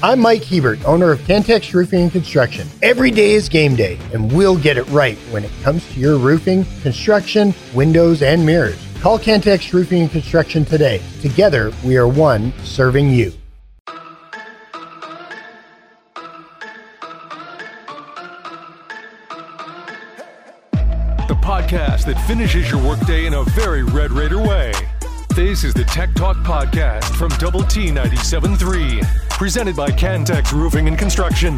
I'm Mike Hebert, owner of Cantex Roofing and Construction. Every day is game day, and we'll get it right when it comes to your roofing, construction, windows, and mirrors. Call Cantex Roofing and Construction today. Together, we are one serving you. The podcast that finishes your workday in a very Red Raider way. This is the Tech Talk Podcast from Double T 97.3, presented by Cantex Roofing and Construction.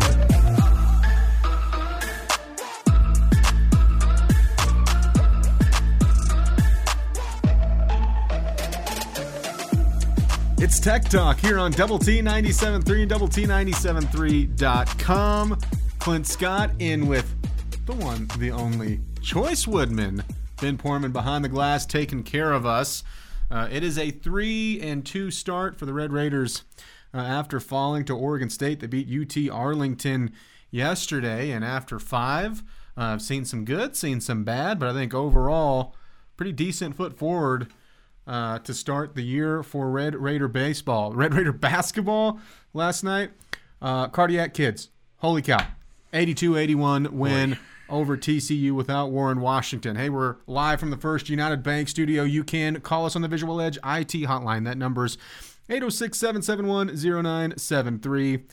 It's Tech Talk here on Double T 97.3 and Double T 97.3.com. Clint Scott in with the one, the only Chois Woodman. Ben Porman behind the glass taking care of us. Uh, it is a three and two start for the Red Raiders uh, after falling to Oregon State. They beat UT Arlington yesterday, and after five, uh, I've seen some good, seen some bad, but I think overall, pretty decent foot forward uh, to start the year for Red Raider baseball. Red Raider basketball last night. Uh, Cardiac Kids. Holy cow. 82 81 win over TCU without Warren Washington. Hey, we're live from the First United Bank studio. You can call us on the Visual Edge IT hotline. That number's 806 771 0973.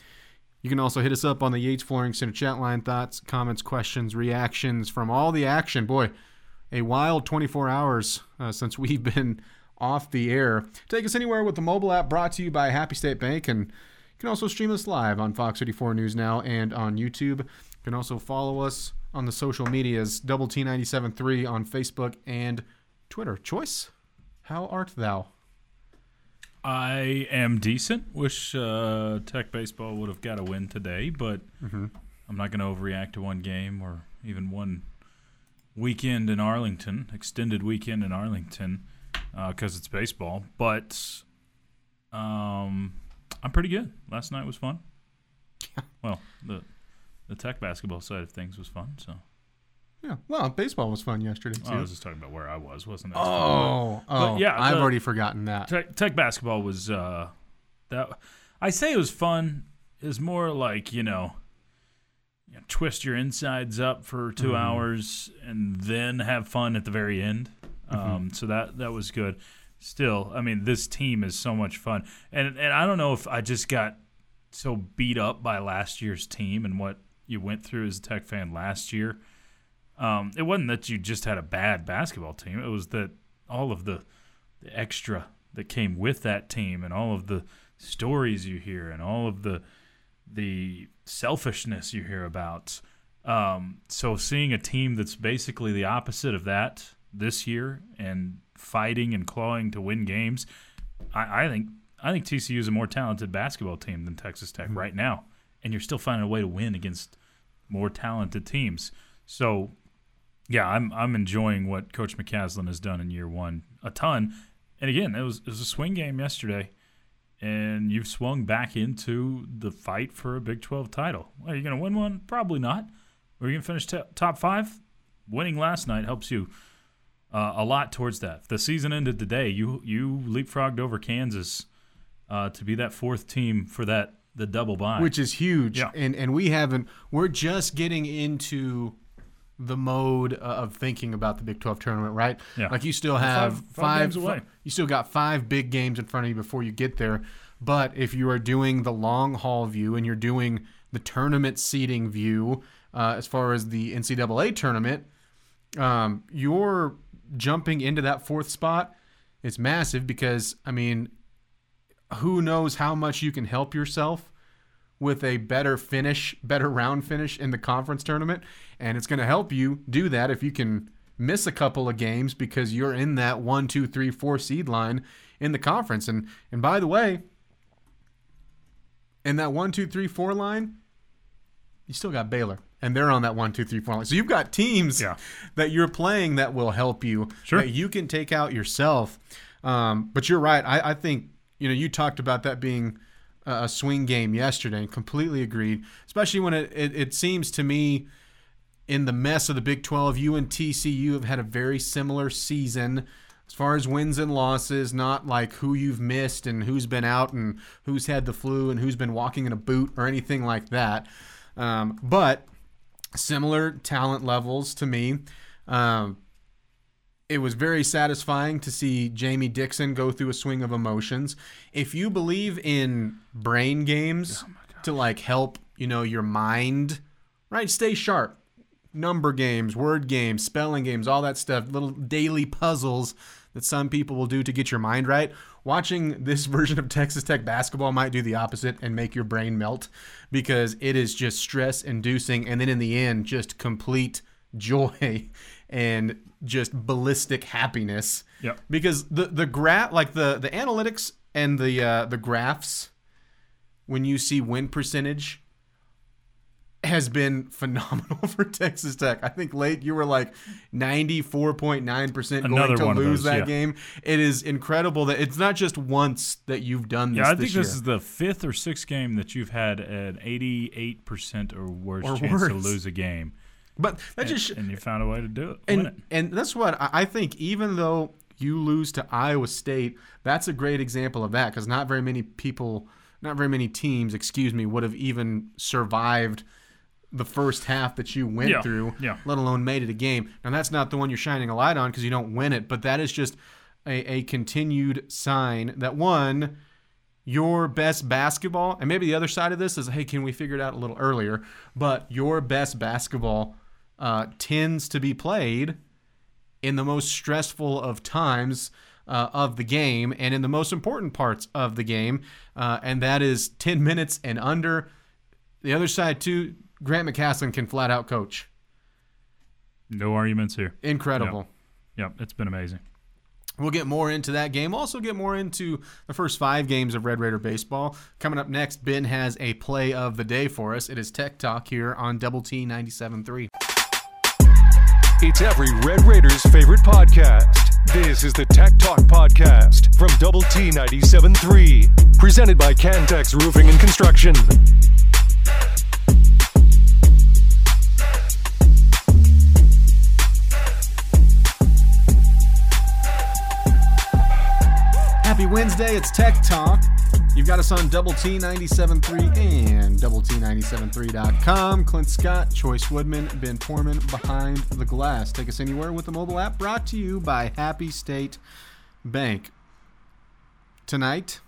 You can also hit us up on the Yates Flooring Center chat line. Thoughts, comments, questions, reactions from all the action. Boy, a wild 24 hours uh, since we've been off the air. Take us anywhere with the mobile app brought to you by Happy State Bank. And you can also stream us live on Fox 34 News Now and on YouTube. You can also follow us on the social medias, Double T973 on Facebook and Twitter. Chois, how art thou? I am decent. Wish uh, Tech Baseball would have got a win today, but I'm not going to overreact to one game or even one weekend in Arlington, extended weekend in Arlington, because it's baseball. But um, I'm pretty good. Last night was fun. Well, the the Tech basketball side of things was fun. So Yeah, well, baseball was fun yesterday, too. I was just talking about where I was, wasn't it? oh, oh, But yeah, I've already forgotten that. Tech, tech basketball was uh, that. I say it was fun. Is more like you know, you know, twist your insides up for 2 hours and then have fun at the very end. Um, so that that was good. Still, I mean, this team is so much fun, and and I don't know if I just got so beat up by last year's team and what you went through as a Tech fan last year. Um, it wasn't that you just had a bad basketball team; it was that all of the the extra that came with that team and all of the stories you hear and all of the the selfishness you hear about. Um, so seeing a team that's basically the opposite of that this year and fighting and clawing to win games, I, I think I think TCU is a more talented basketball team than Texas Tech right now, and you're still finding a way to win against more talented teams. So yeah, I'm I'm enjoying what Coach McCasland has done in year one a ton. And again, it was it was a swing game yesterday, and you've swung back into the fight for a Big 12 title. Are you going to win one? Probably not. Are you going to finish t- top five? Winning last night helps you uh, a lot towards that. The season ended today, you you leapfrogged over Kansas uh, to be that fourth team for that the double bye. which is huge. Yeah. And and we haven't. We're just getting into the mode of thinking about the Big 12 tournament, right? Yeah. Like you still have five five. games away. You still got five big games in front of you before you get there. But if you are doing the long haul view and you're doing the tournament seeding view, uh, as far as the NCAA tournament, um, you're jumping into that fourth spot. It's massive because I mean, who knows how much you can help yourself with a better finish, better round finish in the conference tournament. And it's going to help you do that if you can miss a couple of games because you're in that one, two, three, four seed line in the conference. And and by the way, in that one, two, three, four line, you still got Baylor. And they're on that one, two, three, four line. So you've got teams Yeah. that you're playing that will help you. Sure. That you can take out yourself. Um, but you're right. I, I think, you know, you talked about that being a swing game yesterday and completely agreed, especially when it, it, it seems to me in the mess of the Big 12, you and TCU have had a very similar season as far as wins and losses, not like who you've missed and who's been out and who's had the flu and who's been walking in a boot or anything like that. Um, but similar talent levels to me. Um, it was very satisfying to see Jamie Dixon go through a swing of emotions. If you believe in brain games oh to like help, you know, your mind, right, stay sharp. Number games, word games, spelling games, all that stuff, little daily puzzles that some people will do to get your mind right. Watching this version of Texas Tech basketball might do the opposite and make your brain melt because it is just stress inducing and then in the end just complete joy and just ballistic happiness. Yep. Because the the graph like the the analytics and the uh, the graphs when you see win percentage has been phenomenal for Texas Tech. I think late you were like 94.9% going Another to lose those, that yeah. game. It is incredible that it's not just once that you've done this Yeah, I this think year. this is the fifth or sixth game that you've had an 88% or worse Or chance to lose a game. But that And, just and you found a way to do it. win it. and and that's what I I think. Even though you lose to Iowa State, that's a great example of that because not very many people, not very many teams, excuse me, would have even survived the first half that you went Yeah, through, yeah. let alone made it a game. Now that's not the one you're shining a light on because you don't win it, but that is just a, a continued sign that one your best basketball, and maybe the other side of this is, hey, can we figure it out a little earlier? But your best basketball uh, tends to be played in the most stressful of times uh, of the game and in the most important parts of the game, uh, and that is 10 minutes and under. The other side, too, Grant McCasland can flat out coach. No arguments here. Incredible. Yep, it's been amazing. We'll get more into that game. We'll Also, get more into the first five games of Red Raider baseball. Coming up next, Ben has a play of the day for us. It is Tech Talk here on Double T 97.3. It's every Red Raiders' favorite podcast. This is the Tech Talk Podcast from Double T 97.3, presented by Cantex Roofing and Construction. Happy Wednesday. It's Tech Talk. You've got us on Double T 97.3 and Double T973.com. Clint Scott, Chois Woodman, Ben Porman behind the glass. Take us anywhere with the mobile app brought to you by Happy State Bank. Tonight,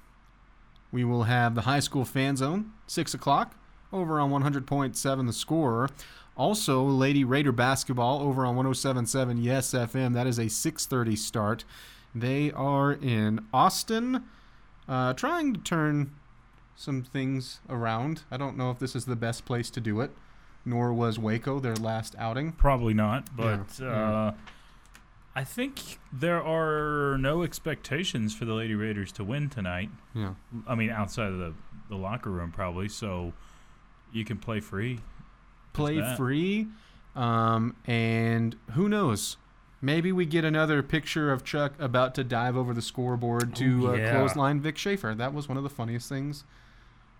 we will have the high school fan zone, 6 o'clock, over on 100.7 the score. Also, Lady Raider basketball over on 107.7 Yes FM. That is a 6:30 start. They are in Austin, uh, trying to turn some things around. I don't know if this is the best place to do it, nor was Waco their last outing. Probably not, but Yeah, uh, I think there are no expectations for the Lady Raiders to win tonight. Yeah. I mean, outside of the, the locker room, probably. So you can play free. play free. Um, and who knows? Maybe we get another picture of Chuck about to dive over the scoreboard to uh, yeah. clothesline Vic Schaefer. That was one of the funniest things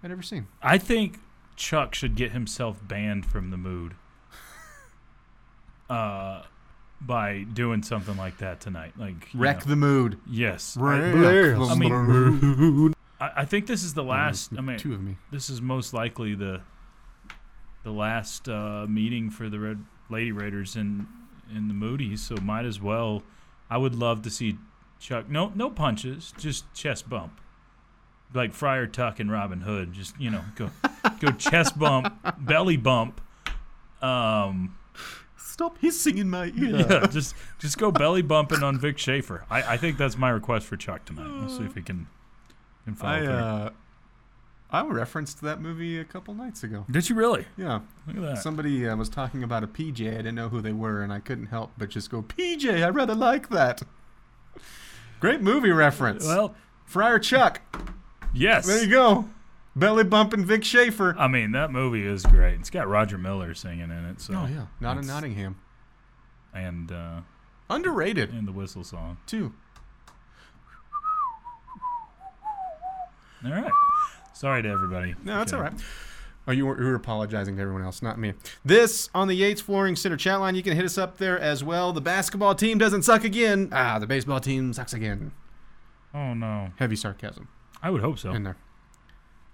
I'd ever seen. I think Chuck should get himself banned from the mood. Uh, by doing something like that tonight, like you Wreck know. the mood. yes, I, Wreck I the mean- mood. I, I think this is the last. I mean, two of me. this is most likely the the last uh, meeting for the Red Lady Raiders in in the Moody's. So might as well. I would love to see Chuck. No, no punches, just chest bump, like Friar Tuck and Robin Hood. Just you know, go go chest bump, belly bump. Um, Stop hissing in my ear. yeah, just just go belly bumping on Vic Schaefer. I, I think that's my request for Chuck tonight. We'll see if he can can follow I through. uh, I referenced that movie a couple nights ago. Did you really? Yeah, Look at that. somebody uh, was talking about a PJ. I didn't know who they were, and I couldn't help but just go, PJ. I rather like that. Great movie reference. well, Friar Chuck. yes. There you go. Belly bumping Vic Schaefer. I mean, that movie is great. It's got Roger Miller singing in it. So oh yeah, not in Nottingham. and uh, Underrated and the whistle song. too. All right. Sorry to everybody. No, that's Okay. all right. Oh, you were, you were apologizing to everyone else, not me. This on the Yates Flooring Center chat line. You can hit us up there as well. The basketball team doesn't suck again. Ah, the baseball team sucks again. Oh no. Heavy sarcasm I would hope so. in there.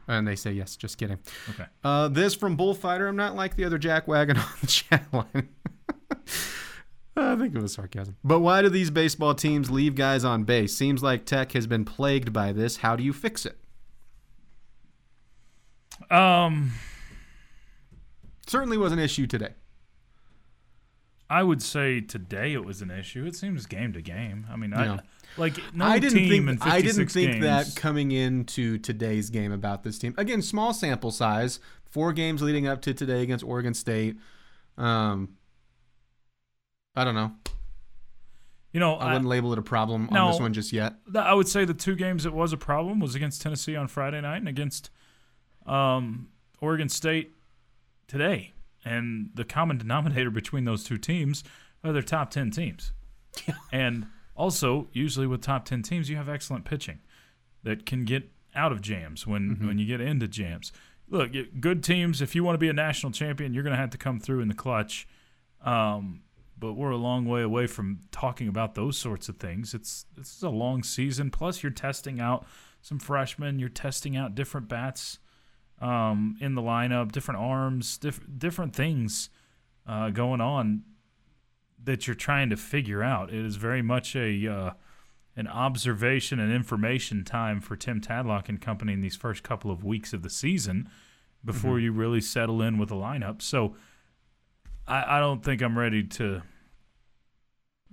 And they say yes. Just kidding. Okay. Uh, this from Bullfighter. I'm not like the other jackwagon on the chat line. I think it was sarcasm. But why do these baseball teams leave guys on base? Seems like Tech has been plagued by this. How do you fix it? Um, Certainly was an issue today. I would say today it was an issue. It seems game to game. I mean, Yeah. I like no I didn't think in I didn't think games, that coming into today's game about this team. Again, small sample size, four games leading up to today against Oregon State. Um, I don't know. you know, I I, wouldn't label it a problem No. on this one just yet. I would say the two games it was a problem was against Tennessee on Friday night and against um, Oregon State today. And the common denominator between those two teams are their top 10 teams. And also, usually with top 10 teams, you have excellent pitching that can get out of jams when, when you get into jams. Look, good teams, if you want to be a national champion, you're going to have to come through in the clutch. Um, but we're a long way away from talking about those sorts of things. It's this is a long season. Plus, you're testing out some freshmen. You're testing out different bats um, in the lineup, different arms, diff- different things uh, going on that you're trying to figure out. It is very much a uh, an observation and information time for Tim Tadlock and company in these first couple of weeks of the season before you really settle in with a lineup. So I, I don't think I'm ready to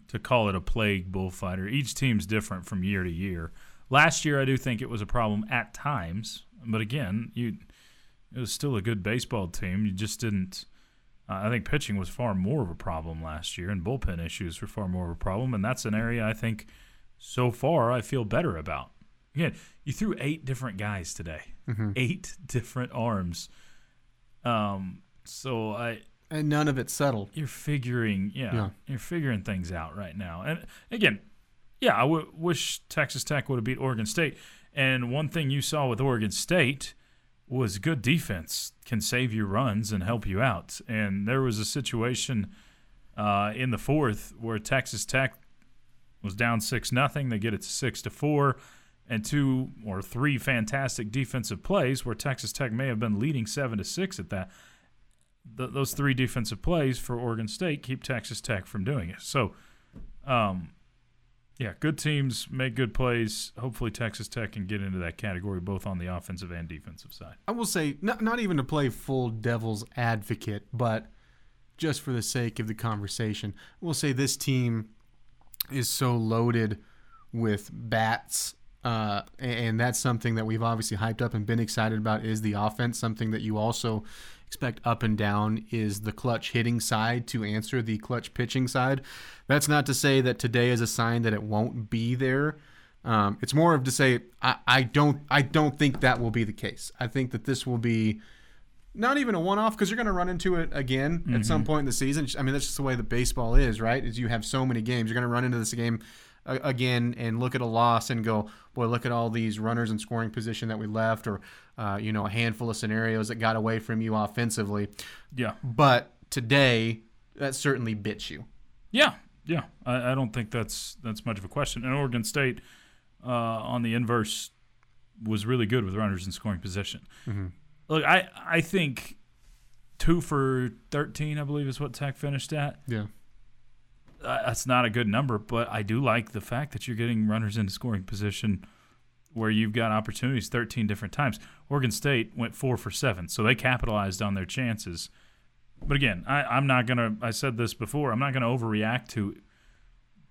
to call it a plague bullfighter. Each team's different from year to year. Last year, I do think it was a problem at times, but again, you it was still a good baseball team. You just didn't. Uh, I think pitching was far more of a problem last year, and bullpen issues were far more of a problem, and that's an area I think so far I feel better about. Again, you threw eight different guys today, eight different arms. Um, so I And none of it settled. you're figuring, yeah, Yeah. you're figuring things out right now. And again, yeah, I w- wish Texas Tech would have beat Oregon State. And one thing you saw with Oregon State was good defense can save you runs and help you out. And there was a situation uh, in the fourth where Texas Tech was down six nothing. They get it to six to four, and two or three fantastic defensive plays where Texas Tech may have been leading seven to six at that th- those three defensive plays for Oregon State keep Texas Tech from doing it. So, um, yeah, good teams make good plays. Hopefully, Texas Tech can get into that category both on the offensive and defensive side. I will say, not, not even to play full devil's advocate, but just for the sake of the conversation, we'll say this team is so loaded with bats. Uh, and that's something that we've obviously hyped up and been excited about is the offense. Something that you also expect up and down is the clutch hitting side to answer the clutch pitching side. That's not to say that today is a sign that it won't be there. Um, it's more of to say I, I don't I don't think that will be the case. I think that this will be not even a one-off because you're going to run into it again at some point in the season. I mean, that's just the way the baseball is, right? Is you have so many games, you're going to run into this game again and look at a loss and go, boy, look at all these runners in scoring position that we left, or uh, you know, a handful of scenarios that got away from you offensively. Yeah, But today, that certainly bit you. yeah, yeah. I, I don't think that's that's much of a question. And Oregon State, uh, on the inverse, was really good with runners in scoring position. Look, I I think two for thirteen, I believe, is what Tech finished at. Yeah. Uh, that's not a good number, but I do like the fact that you're getting runners into scoring position where you've got opportunities 13 different times. Oregon State went four for seven, so they capitalized on their chances. But again, I, I'm not gonna. I said this before. I'm not gonna overreact to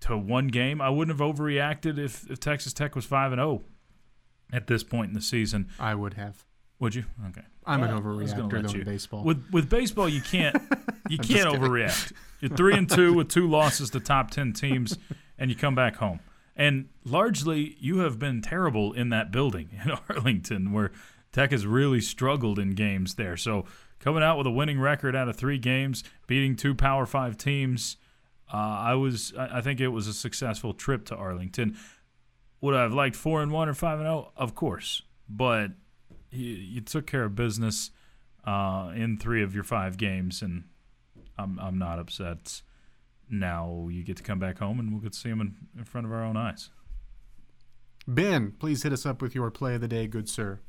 to one game. I wouldn't have overreacted if, if Texas Tech was five and zero at this point in the season. I would have. Would you? Okay. I'm Well, an I was gonna overreactor though you. in baseball. With with baseball, you can't you can't overreact. You're three and two with two losses to top ten teams, and you come back home. And largely, you have been terrible in that building in Arlington, where Tech has really struggled in games there. So coming out with a winning record out of three games, beating two Power Five teams, uh, I was I think it was a successful trip to Arlington. Would I have liked four and one or five and zero? Of course, but you, you took care of business. uh, in three of your five games, and I'm I'm not upset. Now you get to come back home, and we'll get to see him in, in front of our own eyes. Ben, please hit us up with your play of the day, good sir.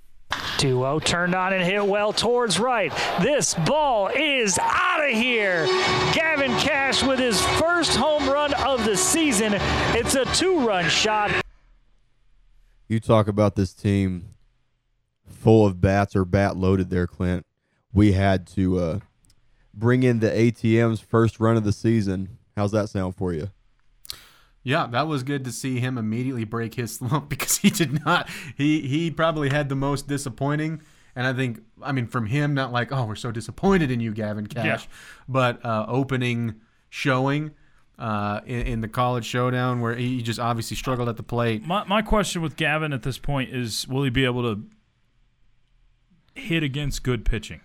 2 0 turned on and hit well towards right. This ball is out of here. Gavin Kash with his first home run of the season. It's a two run shot. You talk about this team full of bats or bat loaded there, Clint. We had to uh, bring in the ATM's first run of the season. How's that sound for you? Yeah, that was good to see him immediately break his slump because he did not. He he probably had the most disappointing, and I think I mean from him, not like oh we're so disappointed in you, Gavin Kash, Yeah. but uh, opening showing uh, in, in the college showdown where he just obviously struggled at the plate. My my question with Gavin at this point is, will he be able to hit against good pitching?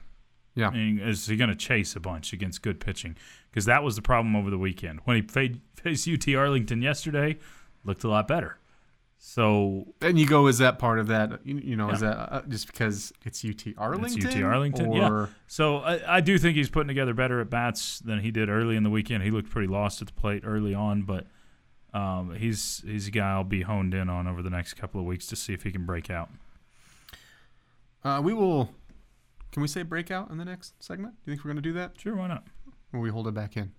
Yeah, I mean, is he going to chase a bunch against good pitching? Because that was the problem over the weekend. When he fa- faced UT Arlington yesterday, looked a lot better. So and you go, is that part of that? You, you know, is that uh, just because it's UT Arlington? it's UT Arlington, or, yeah. So I, I do think he's putting together better at bats than he did early in the weekend. He looked pretty lost at the plate early on, but um, he's he's a guy I'll be honed in on over the next couple of weeks to see if he can break out. Uh, we will. Can we say breakout in the next segment? Do you think we're going to do that? Sure, why not? Or we hold it back in?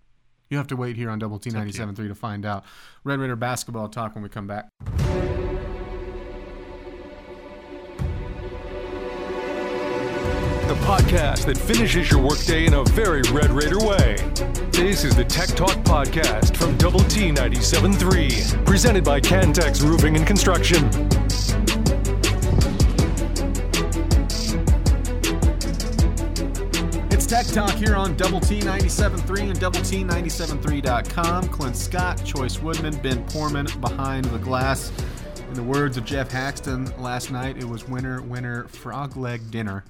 You have to wait here on Double T up to you. 97.3 to find out. Red Raider basketball talk when we come back. The podcast that finishes your workday in a very Red Raider way. This is the Tech Talk Podcast from Double T 97.3, presented by Cantex Roofing and Construction. Tech Talk here on Double T 97.3 and Double T 97.3.com. Clint Scott, Chois Woodman, Ben Porman behind the glass. In the words of Jeff Haxton last night, it was winner, winner, frog leg dinner.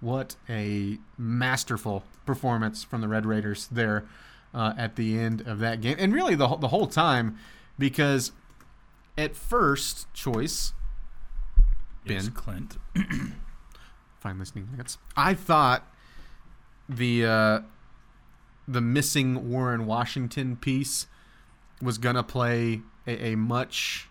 What a masterful performance from the Red Raiders there uh, at the end of that game. And really the, whole- the whole time, because at first, Chois, Yes, Ben. Clint. fine listening nuggets. I thought the uh, the missing Warren Washington piece was gonna play a, a much,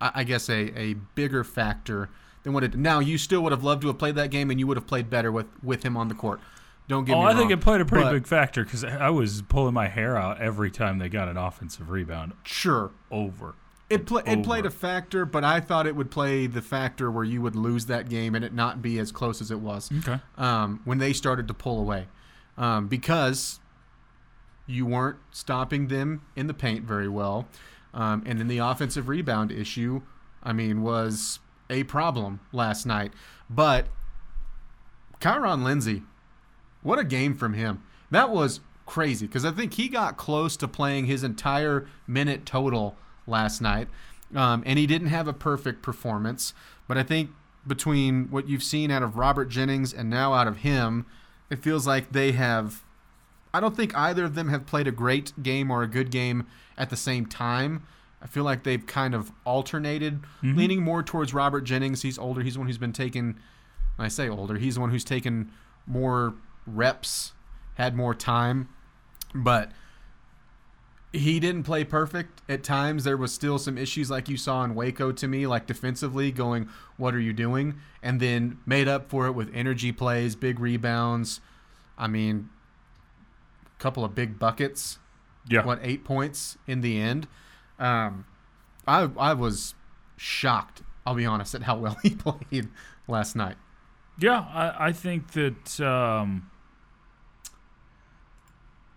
I, I guess, a, a bigger factor than what it. Now you still would have loved to have played that game, and you would have played better with with him on the court. Don't get Oh, me I think it played a pretty but big factor because I was pulling my hair out every time they got an offensive rebound Sure, over. It, pla it played a factor, but I thought it would play the factor where you would lose that game and it not be as close as it was. Okay. Um, when they started to pull away, um, because you weren't stopping them in the paint very well, um, and then the offensive rebound issue, I mean, was a problem last night. But Kyron Lindsey, what a game from him! That was crazy because I think he got close to playing his entire minute total last night, um, and he didn't have a perfect performance. But I think between what you've seen out of Robert Jennings and now out of him, it feels like they have. I don't think either of them have played a great game or a good game at the same time. I feel like they've kind of alternated, leaning more towards Robert Jennings. He's older. He's the one who's been taking. I say older, he's the one who's taken more reps, had more time, but he didn't play perfect at times. There was still some issues like you saw in Waco to me, like defensively going, "What are you doing?" and then made up for it with energy plays, big rebounds. I mean, a couple of big buckets. Yeah. What eight points in the end? Um, I I was shocked. I'll be honest at how well he played last night. Yeah, I, I think that um,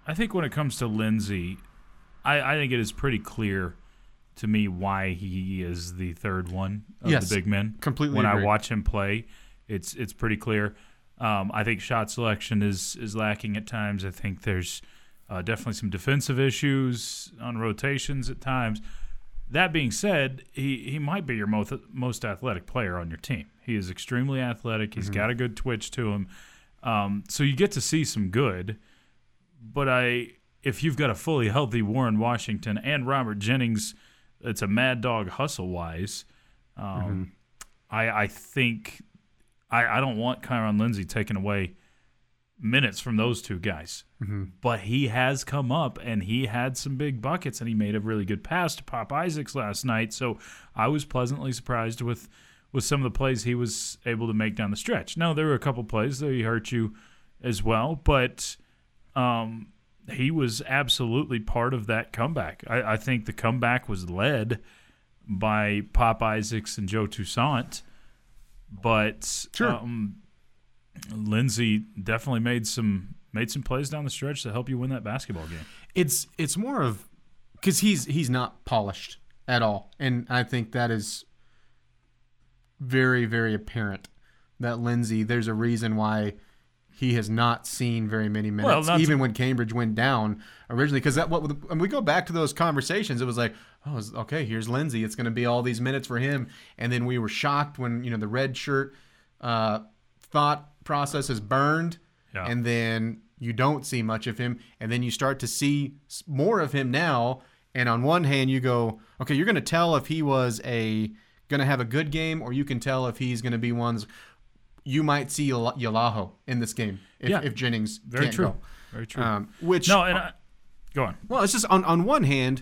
I think when it comes to Lindsey, I, I think it is pretty clear to me why he is the third one of Yes, the big men. completely When agree. I watch him play, it's it's pretty clear. Um, I think shot selection is is lacking at times. I think there's uh, definitely some defensive issues on rotations at times. That being said, he, he might be your most most athletic player on your team. He is extremely athletic. He's got a good twitch to him, um, so you get to see some good. But I, if you've got a fully healthy Warren Washington and Robert Jennings, it's a mad dog hustle wise. Um, I I think I, I don't want Kyron Lindsey taken away minutes from those two guys. But he has come up and he had some big buckets and he made a really good pass to Pop Isaacs last night. So I was pleasantly surprised with with some of the plays he was able to make down the stretch. Now there were a couple plays that he hurt you as well, but um, he was absolutely part of that comeback. I, I think the comeback was led by Pop Isaacs and Joe Toussaint, but Sure. um, Lindsey definitely made some made some plays down the stretch to help you win that basketball game. it's it's more of because he's he's not polished at all, and I think that is very very apparent that Lindsey. There's a reason why he has not seen very many minutes, to- even when Cambridge went down originally. Because that what when we go back to those conversations, it was like, oh, okay, here's Lindsey. It's going to be all these minutes for him, and then we were shocked when you know the red shirt uh, thought process is burned Yeah. and then you don't see much of him, and then you start to see more of him now. And on one hand, you go, okay, you're going to tell if he was a going to have a good game, or you can tell if he's going to be ones. You might see Yala- Yalaho in this game if, Yeah. if Jennings Very true. go. Very true. Um, which no, and I, go on. well, it's just on on one hand,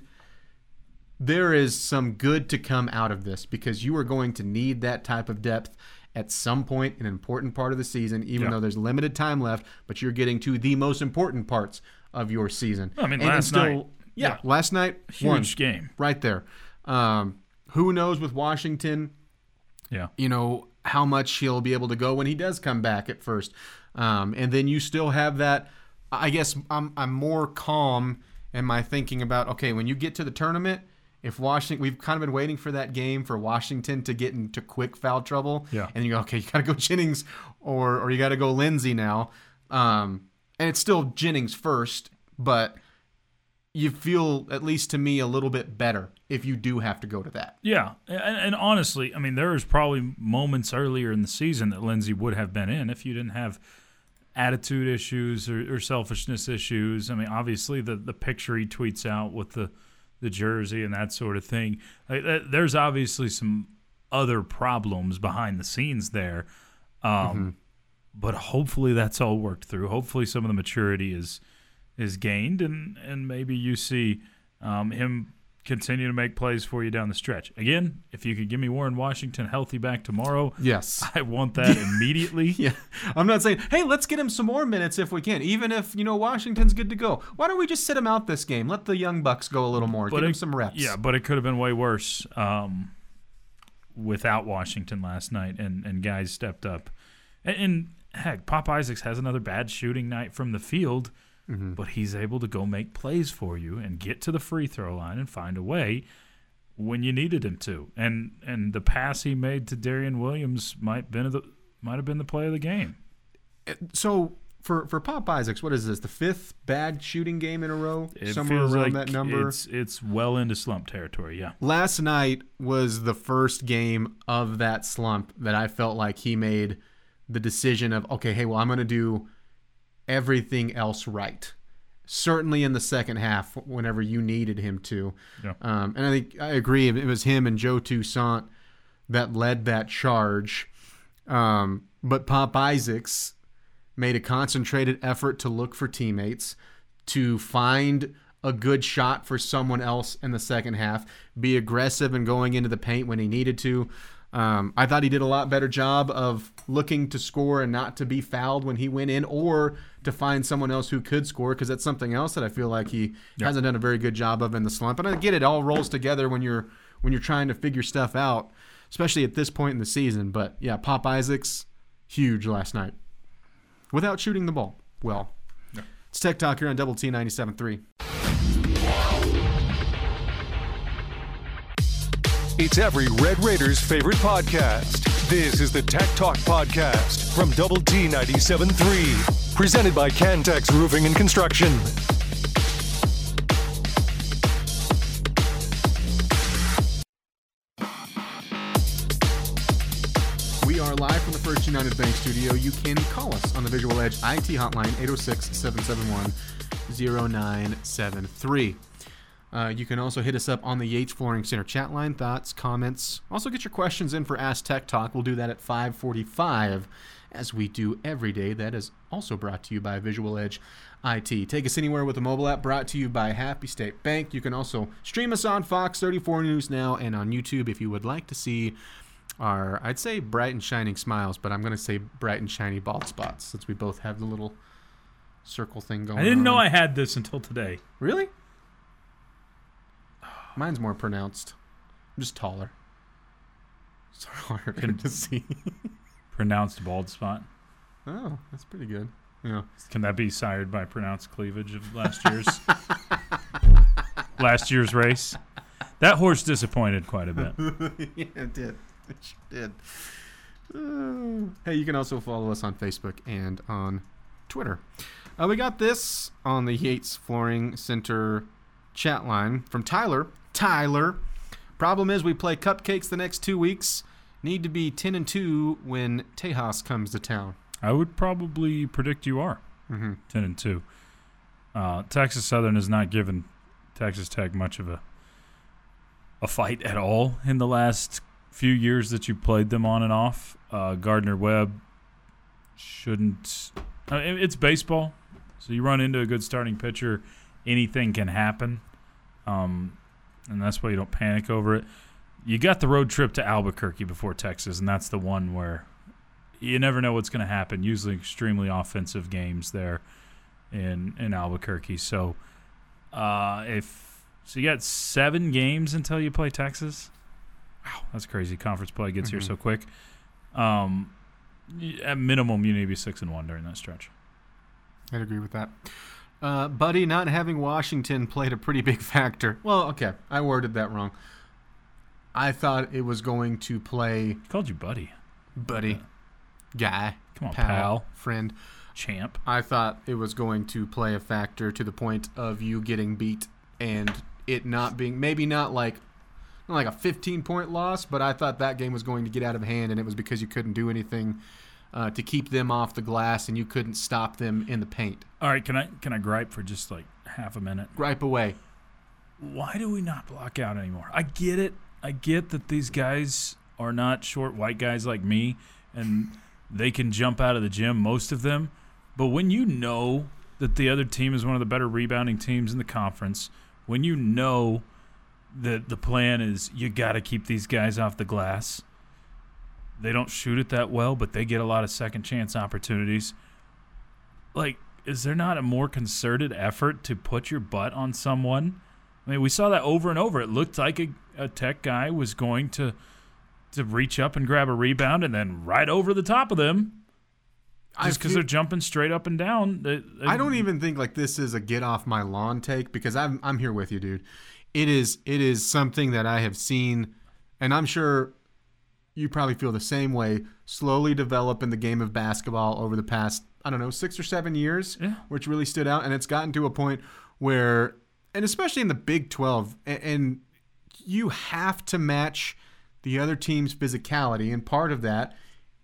there is some good to come out of this because you are going to need that type of depth at some point an important part of the season, even Yeah. though there's limited time left. But you're getting to the most important parts of your season. I mean, And- last night- yeah, yeah. last night, Huge one game. right there. Um, who knows with Washington? Yeah. you know how much he'll be able to go when he does come back at first. Um, and then you still have that i guess I'm, I'm more calm in my thinking about okay when you get to the tournament if washington we've kind of been waiting for that game for washington to get into quick foul trouble. Yeah. and you go okay you gotta go jennings or or you gotta go lindsey now. Um, and it's still jennings first but you feel at least to me a little bit better if you do have to go to that Yeah, and, and honestly, I mean, there was probably moments earlier in the season that Lindsey would have been in if you didn't have attitude issues or, or selfishness issues. I mean, obviously, the the picture he tweets out with the the jersey and that sort of thing. Like, that, there's obviously some other problems behind the scenes there, um, but hopefully that's all worked through. Hopefully, some of the maturity is is gained, and and maybe you see um, him continue to make plays for you down the stretch. Again, if you could give me Warren Washington healthy back tomorrow, yes I want that immediately. Yeah, I'm not saying, hey, let's get him some more minutes if we can. Even if you know Washington's good to go, why don't we just sit him out this game? Let the young bucks go a little more. Give him it- some reps. Yeah, but it could have been way worse um, without Washington last night, and, and guys stepped up. And, and heck, Pop Isaacs has another bad shooting night from the field, Mm-hmm. but he's able to go make plays for you and get to the free throw line and find a way when you needed him to. And and the pass he made to Darrion Williams might been the might have been the play of the game. So for for Pop Isaacs, what is this? The fifth bad shooting game in a row, It somewhere around like that number. It's it's well into slump territory. Yeah. Last night was the first game of that slump that I felt like he made the decision of okay, hey, well, I'm going to do everything else right. Certainly in the second half, whenever you needed him to. Yeah. Um, and I think I agree. It was him and Joe Toussaint that led that charge. Um, but Pop Isaacs made a concentrated effort to look for teammates, to find a good shot for someone else in the second half, be aggressive and going into the paint when he needed to. Um, I thought he did a lot better job of looking to score and not to be fouled when he went in, or to find someone else who could score, because that's something else that I feel like he hasn't done a very good job of in the slump. And I get it; all rolls together when you're when you're trying to figure stuff out, especially at this point in the season. But yeah, Pop Isaacs, huge last night, without shooting the ball. Well, it's Tech Talk here on Double T 97.3. It's every Red Raiders favorite podcast. This is the Tech Talk Podcast from Double T 97.3. Presented by Cantex Roofing and Construction. We are live from the First United Bank studio. You can call us on the Visual Edge IT hotline 806 771 0973. Uh, you can also hit us up on the Yates Flooring Center chat line. Thoughts, comments. Also get your questions in for Ask Tech Talk. We'll do that at 545 as we do every day. That is also brought to you by Visual Edge IT. Take us anywhere with a mobile app brought to you by Happy State Bank. You can also stream us on Fox 34 News now and on YouTube if you would like to see our, I'd say bright and shining smiles, but I'm going to say bright and shiny bald spots since we both have the little circle thing going on. I didn't know. I had this until today. Really? Mine's more pronounced. I'm just taller. It's harder to see. Pronounced bald spot. oh, that's pretty good. Yeah. Can that be sired by pronounced cleavage of last year's last year's race? That horse disappointed quite a bit. yeah, it did. It sure did. Uh, hey, you can also follow us on Facebook and on Twitter. Uh, we got this on the Yates Flooring Center chat line from Tyler. Tyler, problem is we play cupcakes the next two weeks. Need to be ten and two when Tejas comes to town. I would probably predict you are Mm-hmm. ten and two. Uh, Texas Southern has not given Texas Tech much of a a fight at all in the last few years that you played them on and off. Uh, Gardner Webb shouldn't. It- it's baseball, so you run into a good starting pitcher, anything can happen, um, and that's why you don't panic over it. You got the road trip to Albuquerque before Texas, and that's the one where you never know what's going to happen. Usually, extremely offensive games there in in Albuquerque. So, uh, if so, you got seven games until you play Texas. Wow, that's crazy. Conference play gets here Mhm. so quick. Um, at minimum, you need to be six and one during that stretch. I'd agree with that. Uh, Buddy, not having Washington played a pretty big factor. Well, okay, I worded that wrong. I thought it was going to play Called you buddy, Buddy, guy, Come on, pal, pal. friend. champ. I thought it was going to play a factor to the point of you getting beat and it not being maybe not like not like a 15 point loss, but I thought that game was going to get out of hand and it was because you couldn't do anything uh, to keep them off the glass and you couldn't stop them in the paint. All right, can I can I gripe for just like half a minute? Gripe away. why do we not block out anymore? I get it. I get that these guys are not short white guys like me and they can jump out of the gym, most of them. But when you know that the other team is one of the better rebounding teams in the conference, when you know that the plan is you got to keep these guys off the glass, they don't shoot it that well, but they get a lot of second chance opportunities. Like, is there not a more concerted effort to put your butt on someone? I mean, we saw that over and over. It looked like a, a tech guy was going to to reach up and grab a rebound and then right over the top of them just because they're jumping straight up and down. They, they- I don't even think like this is a get off my lawn take because I'm I'm here with you, dude. It is it is something that I have seen, and I'm sure you probably feel the same way. Slowly develop in the game of basketball over the past I don't know six or seven years, Yeah. which really stood out, and it's gotten to a point where, and especially in the Big Twelve, and, and you have to match the other team's physicality, and part of that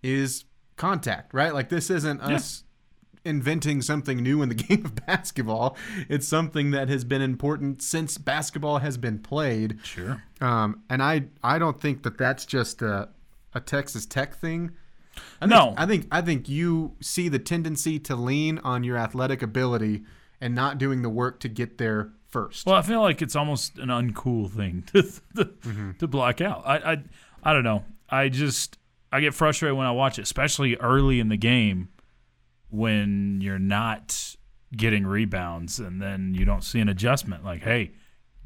is contact, right? Like this isn't us inventing something new in the game of basketball. It's something that has been important since basketball has been played. Sure. Um, and I I don't think that that's just a, a Texas Tech thing. I think, No. I think I think you see the tendency to lean on your athletic ability and not doing the work to get there first. Well, I feel like it's almost an uncool thing to to, mm-hmm. to block out. I, I I don't know. I just I get frustrated when I watch it, especially early in the game when you're not getting rebounds and then you don't see an adjustment. Like, hey,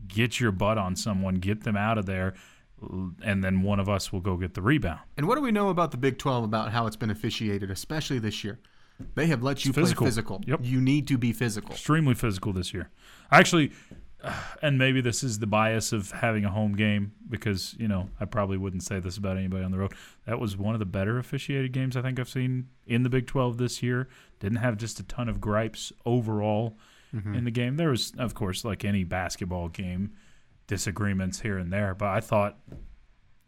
get your butt on someone, get them out of there, and then one of us will go get the rebound. And what do we know about the Big 12 about how it's been officiated, especially this year? They have let you physical. play physical. Yep. You need to be physical. extremely physical this year. Actually, and maybe this is the bias of having a home game because you know I probably wouldn't say this about anybody on the road. That was one of the better officiated games I think I've seen in the Big 12 this year. Didn't have just a ton of gripes overall mm-hmm. in the game. There was, of course, like any basketball game, disagreements here and there, but I thought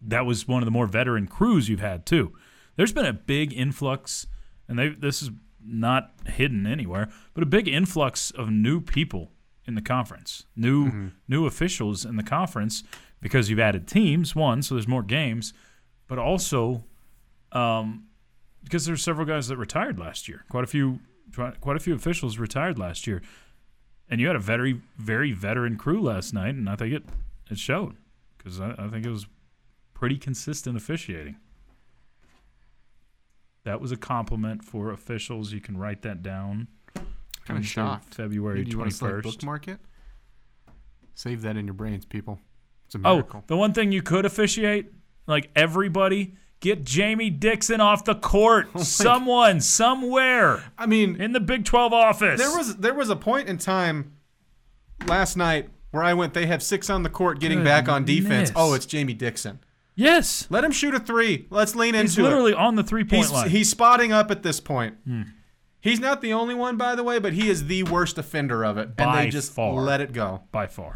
that was one of the more veteran crews you've had too. There's been a big influx, and they this is not hidden anywhere, but a big influx of new people in the conference. New new officials in the conference because you've added teams. One, so there's more games, but also um, because there's several guys that retired last year. Quite a few, quite a few officials retired last year, and you had a very very veteran crew last night, and I think it it showed because I, I think it was pretty consistent officiating. That was a compliment for officials. You can write that down. Kind of shocked. February Do you want to like bookmark it? Save that in your brains, people. It's a oh, miracle. Oh, the one thing you could officiate, like everybody, get Jamie Dixon off the court. Oh Someone, somewhere I mean, in the Big Twelve office. there was there was a point in time last night where I went. They have six on the court, getting back on defense. Goodness. Oh, it's Jamie Dixon. yes. Let him shoot a three. Let's lean He's into it. He's literally on the three point He's line. he's spotting up at this point. Hmm. He's not the only one, by the way, but he is the worst offender of it, and By they just far. let it go. by far.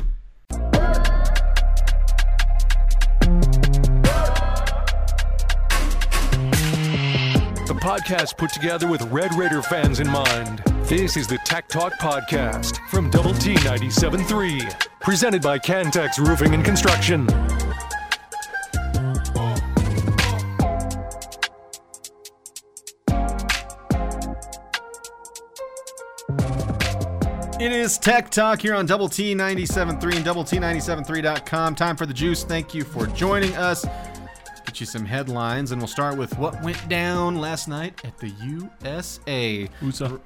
Podcast put together with Red Raider fans in mind. This is the Tech Talk Podcast from Double T 97.3, presented by Cantex Roofing and Construction. It is Tech Talk here on Double T 97.3 and Double T973.com. Time for the juice. Thank you for joining us. Get you some headlines, and we'll start with what went down last night at the USA. USA.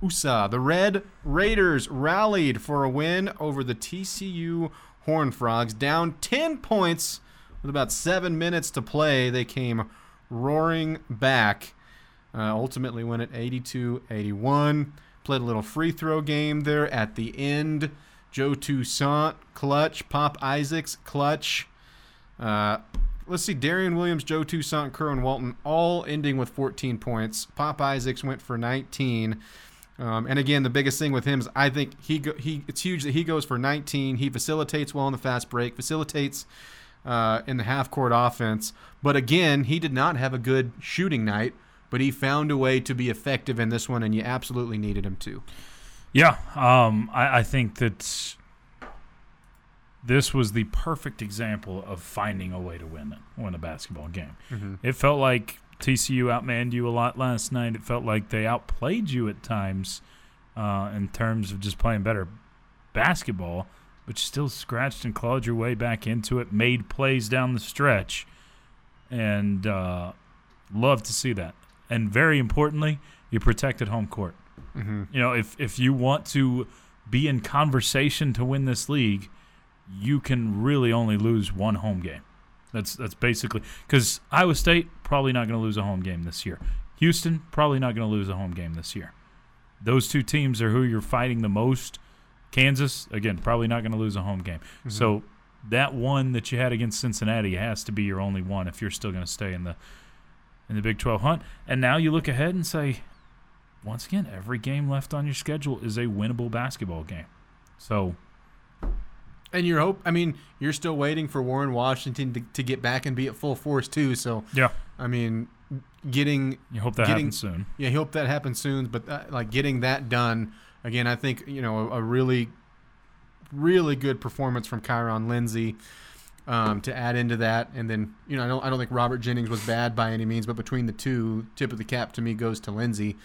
USA. The Red Raiders rallied for a win over the TCU Horned Frogs, down 10 points with about seven minutes to play. They came roaring back. Uh, ultimately win at 82 81. Played a little free throw game there at the end. Joe Toussaint, clutch. Pop Isaacs, clutch. Uh, let's see, Darrion Williams, Joe Toussaint, Kerwin Walton, all ending with 14 points. Pop Isaacs went for 19. Um, and again, the biggest thing with him is I think he go, he it's huge that he goes for 19. He facilitates well in the fast break, facilitates uh, in the half court offense. But again, he did not have a good shooting night. But he found a way to be effective in this one, and you absolutely needed him to. Yeah, um, I, I think that this was the perfect example of finding a way to win it, win a basketball game. It felt like TCU outmanned you a lot last night. It felt like they outplayed you at times uh, in terms of just playing better basketball, but you still scratched and clawed your way back into it, made plays down the stretch, and uh, love to see that. And very importantly, you protected home court. You know, if if you want to be in conversation to win this league, you can really only lose one home game. That's that's basically because Iowa State probably not going to lose a home game this year. Houston probably not going to lose a home game this year. Those two teams are who you're fighting the most. Kansas again probably not going to lose a home game. Mm-hmm. So that one that you had against Cincinnati has to be your only one if you're still going to stay in the in the Big 12 hunt. And now you look ahead and say, once again, every game left on your schedule is a winnable basketball game. So And you're hope. I mean, you're still waiting for Warren Washington to, to get back and be at full force too. So yeah, I mean, getting you hope that Getting- happens soon. yeah, he hope that happens soon. But uh, like getting that done again, I think you know a, a really, really good performance from Kyron Lindsay. Um, to add into that, and then you know I don't I don't think Robert Jennings was bad by any means, but between the two, tip of the cap to me goes to Lindsay.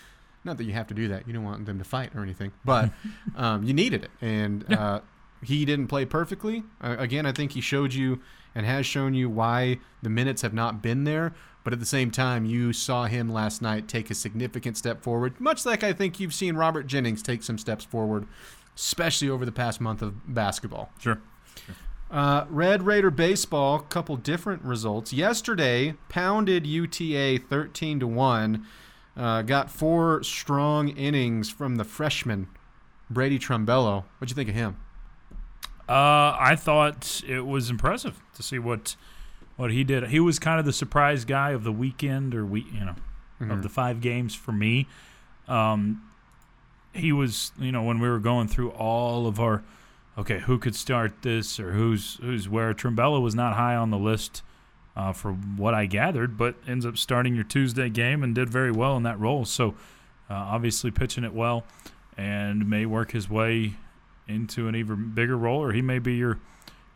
Not that you have to do that; you don't want them to fight or anything, but um, you needed it, and uh, he didn't play perfectly. Uh, again, I think he showed you and has shown you why the minutes have not been there. But at the same time, you saw him last night take a significant step forward, much like I think you've seen Robert Jennings take some steps forward, especially over the past month of basketball. Sure. Uh, Red Raider baseball, couple different results. Yesterday, pounded UTA thirteen to one. Uh, got four strong innings from the freshman Brady Trumbello. What'd you think of him? Uh, I thought it was impressive to see what what he did. He was kind of the surprise guy of the weekend or we, you know, of the five games for me. Um, he was, you know, when we were going through all of our, okay, who could start this or who's who's where. Trimbella was not high on the list uh, for what I gathered, but ends up starting your Tuesday game and did very well in that role. So uh, obviously pitching it well and may work his way into an even bigger role, or he may be your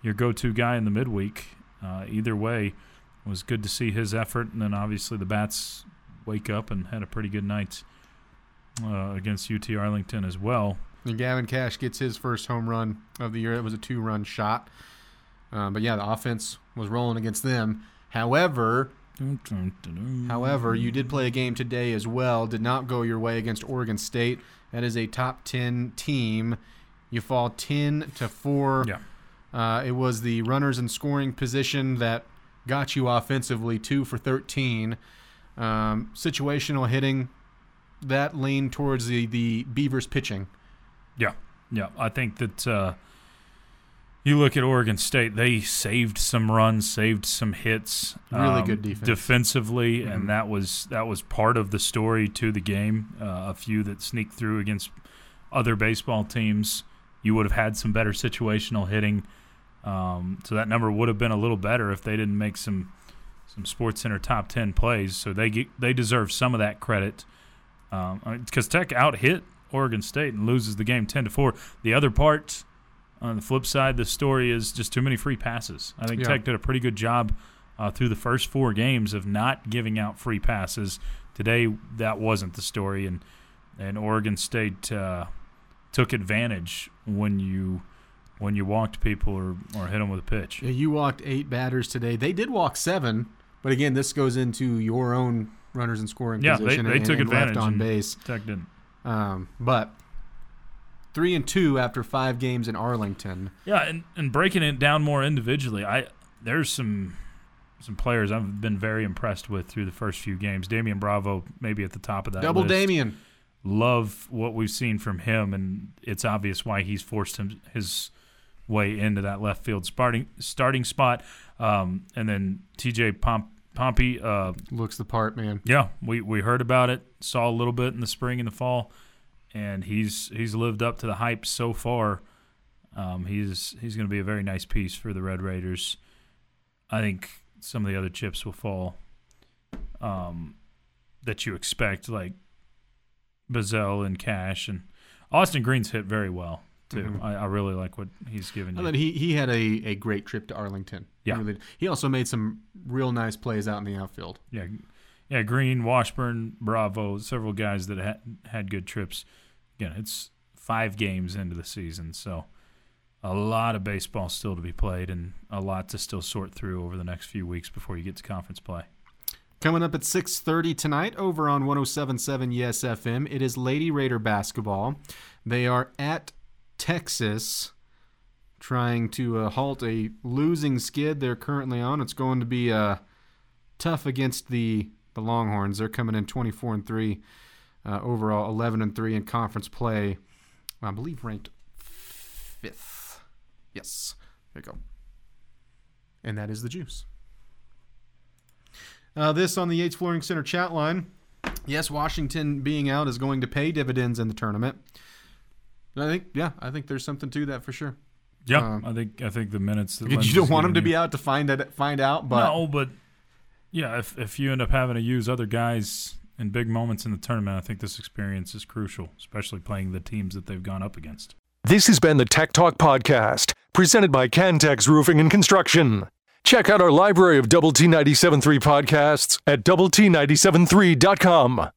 your go-to guy in the midweek. Uh, either way, it was good to see his effort, and then obviously the bats wake up and had a pretty good night uh, against UT Arlington as well. And Gavin Kash gets his first home run of the year. It was a two-run shot, uh, but yeah, the offense was rolling against them. However, However, you did play a game today as well. Did not go your way against Oregon State. That is a top ten team. You fall ten to four. Yeah. Uh, it was the runners in scoring position that got you offensively, two for thirteen. Um, situational hitting that leaned towards the the Beavers pitching. Yeah, yeah. I think that uh, you look at Oregon State; they saved some runs, saved some hits. um, Really good defense. defensively, Mhm. and that was that was part of the story to the game. Uh, a few that sneaked through against other baseball teams, you would have had some better situational hitting. Um, so that number would have been a little better if they didn't make some some Sports Center top ten plays. So they get, they deserve some of that credit because Tech out hit Oregon State and loses the game ten to four. The other part, on the flip side, the story is just too many free passes. I think Yeah. Tech did a pretty good job uh, through the first four games of not giving out free passes. Today, that wasn't the story, and and Oregon State uh, took advantage when you when you walked people or, or hit them with a pitch. Yeah, you walked eight batters today. They did walk seven, but again, this goes into your own runners in scoring Yeah, they, position. they and, took and advantage left on base. Tech didn't. Um, but three and two after five games in Arlington. Yeah, and, and breaking it down more individually, I there's some some players I've been very impressed with through the first few games. Damian Bravo, maybe at the top of that. Double list. Damian. Love what we've seen from him, and it's obvious why he's forced him his way into that left field starting starting spot. Um, and then T.J. Pomp, Pompey, uh, Looks the part, man. yeah, we, we heard about it, saw a little bit in the spring and the fall, and he's he's lived up to the hype so far. Um, he's he's going to be a very nice piece for the Red Raiders. I think some of the other chips will fall um, that you expect, like Bazzell and Kash and Austin Green's hit very well too. Mhm. I, I really like what he's given you. thought he, he had a, a great trip to Arlington. He Yeah. really- he also made some real nice plays out in the outfield. Yeah, yeah. Green, Washburn, Bravo, several guys that had had good trips. Again, it's five games into the season, so a lot of baseball still to be played, and a lot to still sort through over the next few weeks before you get to conference play. Coming up at 6:30 tonight over on 1077 Yes FM, it is Lady Raider basketball. They are at Texas trying to uh, halt a losing skid they're currently on. It's going to be uh, tough against the the Longhorns. They're coming in 24 and 3 uh, overall, 11 and 3 in conference play. I believe ranked 5th. Yes. There you go. And that is the juice. Uh, this on the Yates Flooring Center chat line. Yes, Washington being out is going to pay dividends in the tournament. I think, yeah, I think there's something to that for sure. Yeah, Um, I think I think the minutes. That You Lentz don't want them to be out to find it, find out, but no, but yeah, if if you end up having to use other guys in big moments in the tournament, I think this experience is crucial, especially playing the teams that they've gone up against. This has been the Tech Talk Podcast, presented by Cantex Roofing and Construction. Check out our library of Double T 97.3 podcasts at Double T 97.3.com.